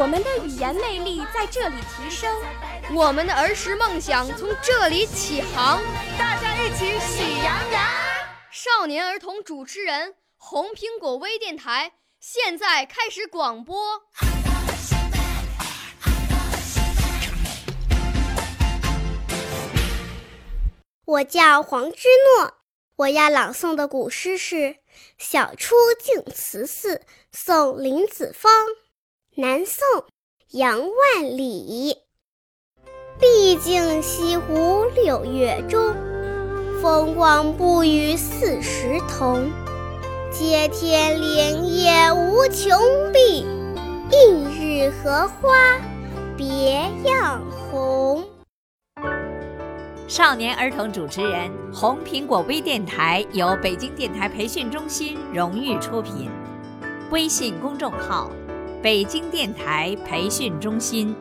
我们的语言魅力在这里提升，我们的儿时梦想从这里起航。大家一起喜羊羊。少年儿童主持人，红苹果微电台现在开始广播。我叫黄之诺，我要朗诵的古诗是《晓出净慈寺》，宋·林子方。南宋，杨万里。毕竟西湖六月中，风光不与四时同。接天莲叶无穷碧，映日荷花别样红。少年儿童主持人，红苹果微电台由北京电台培训中心荣誉出品，微信公众号。北京电台培训中心。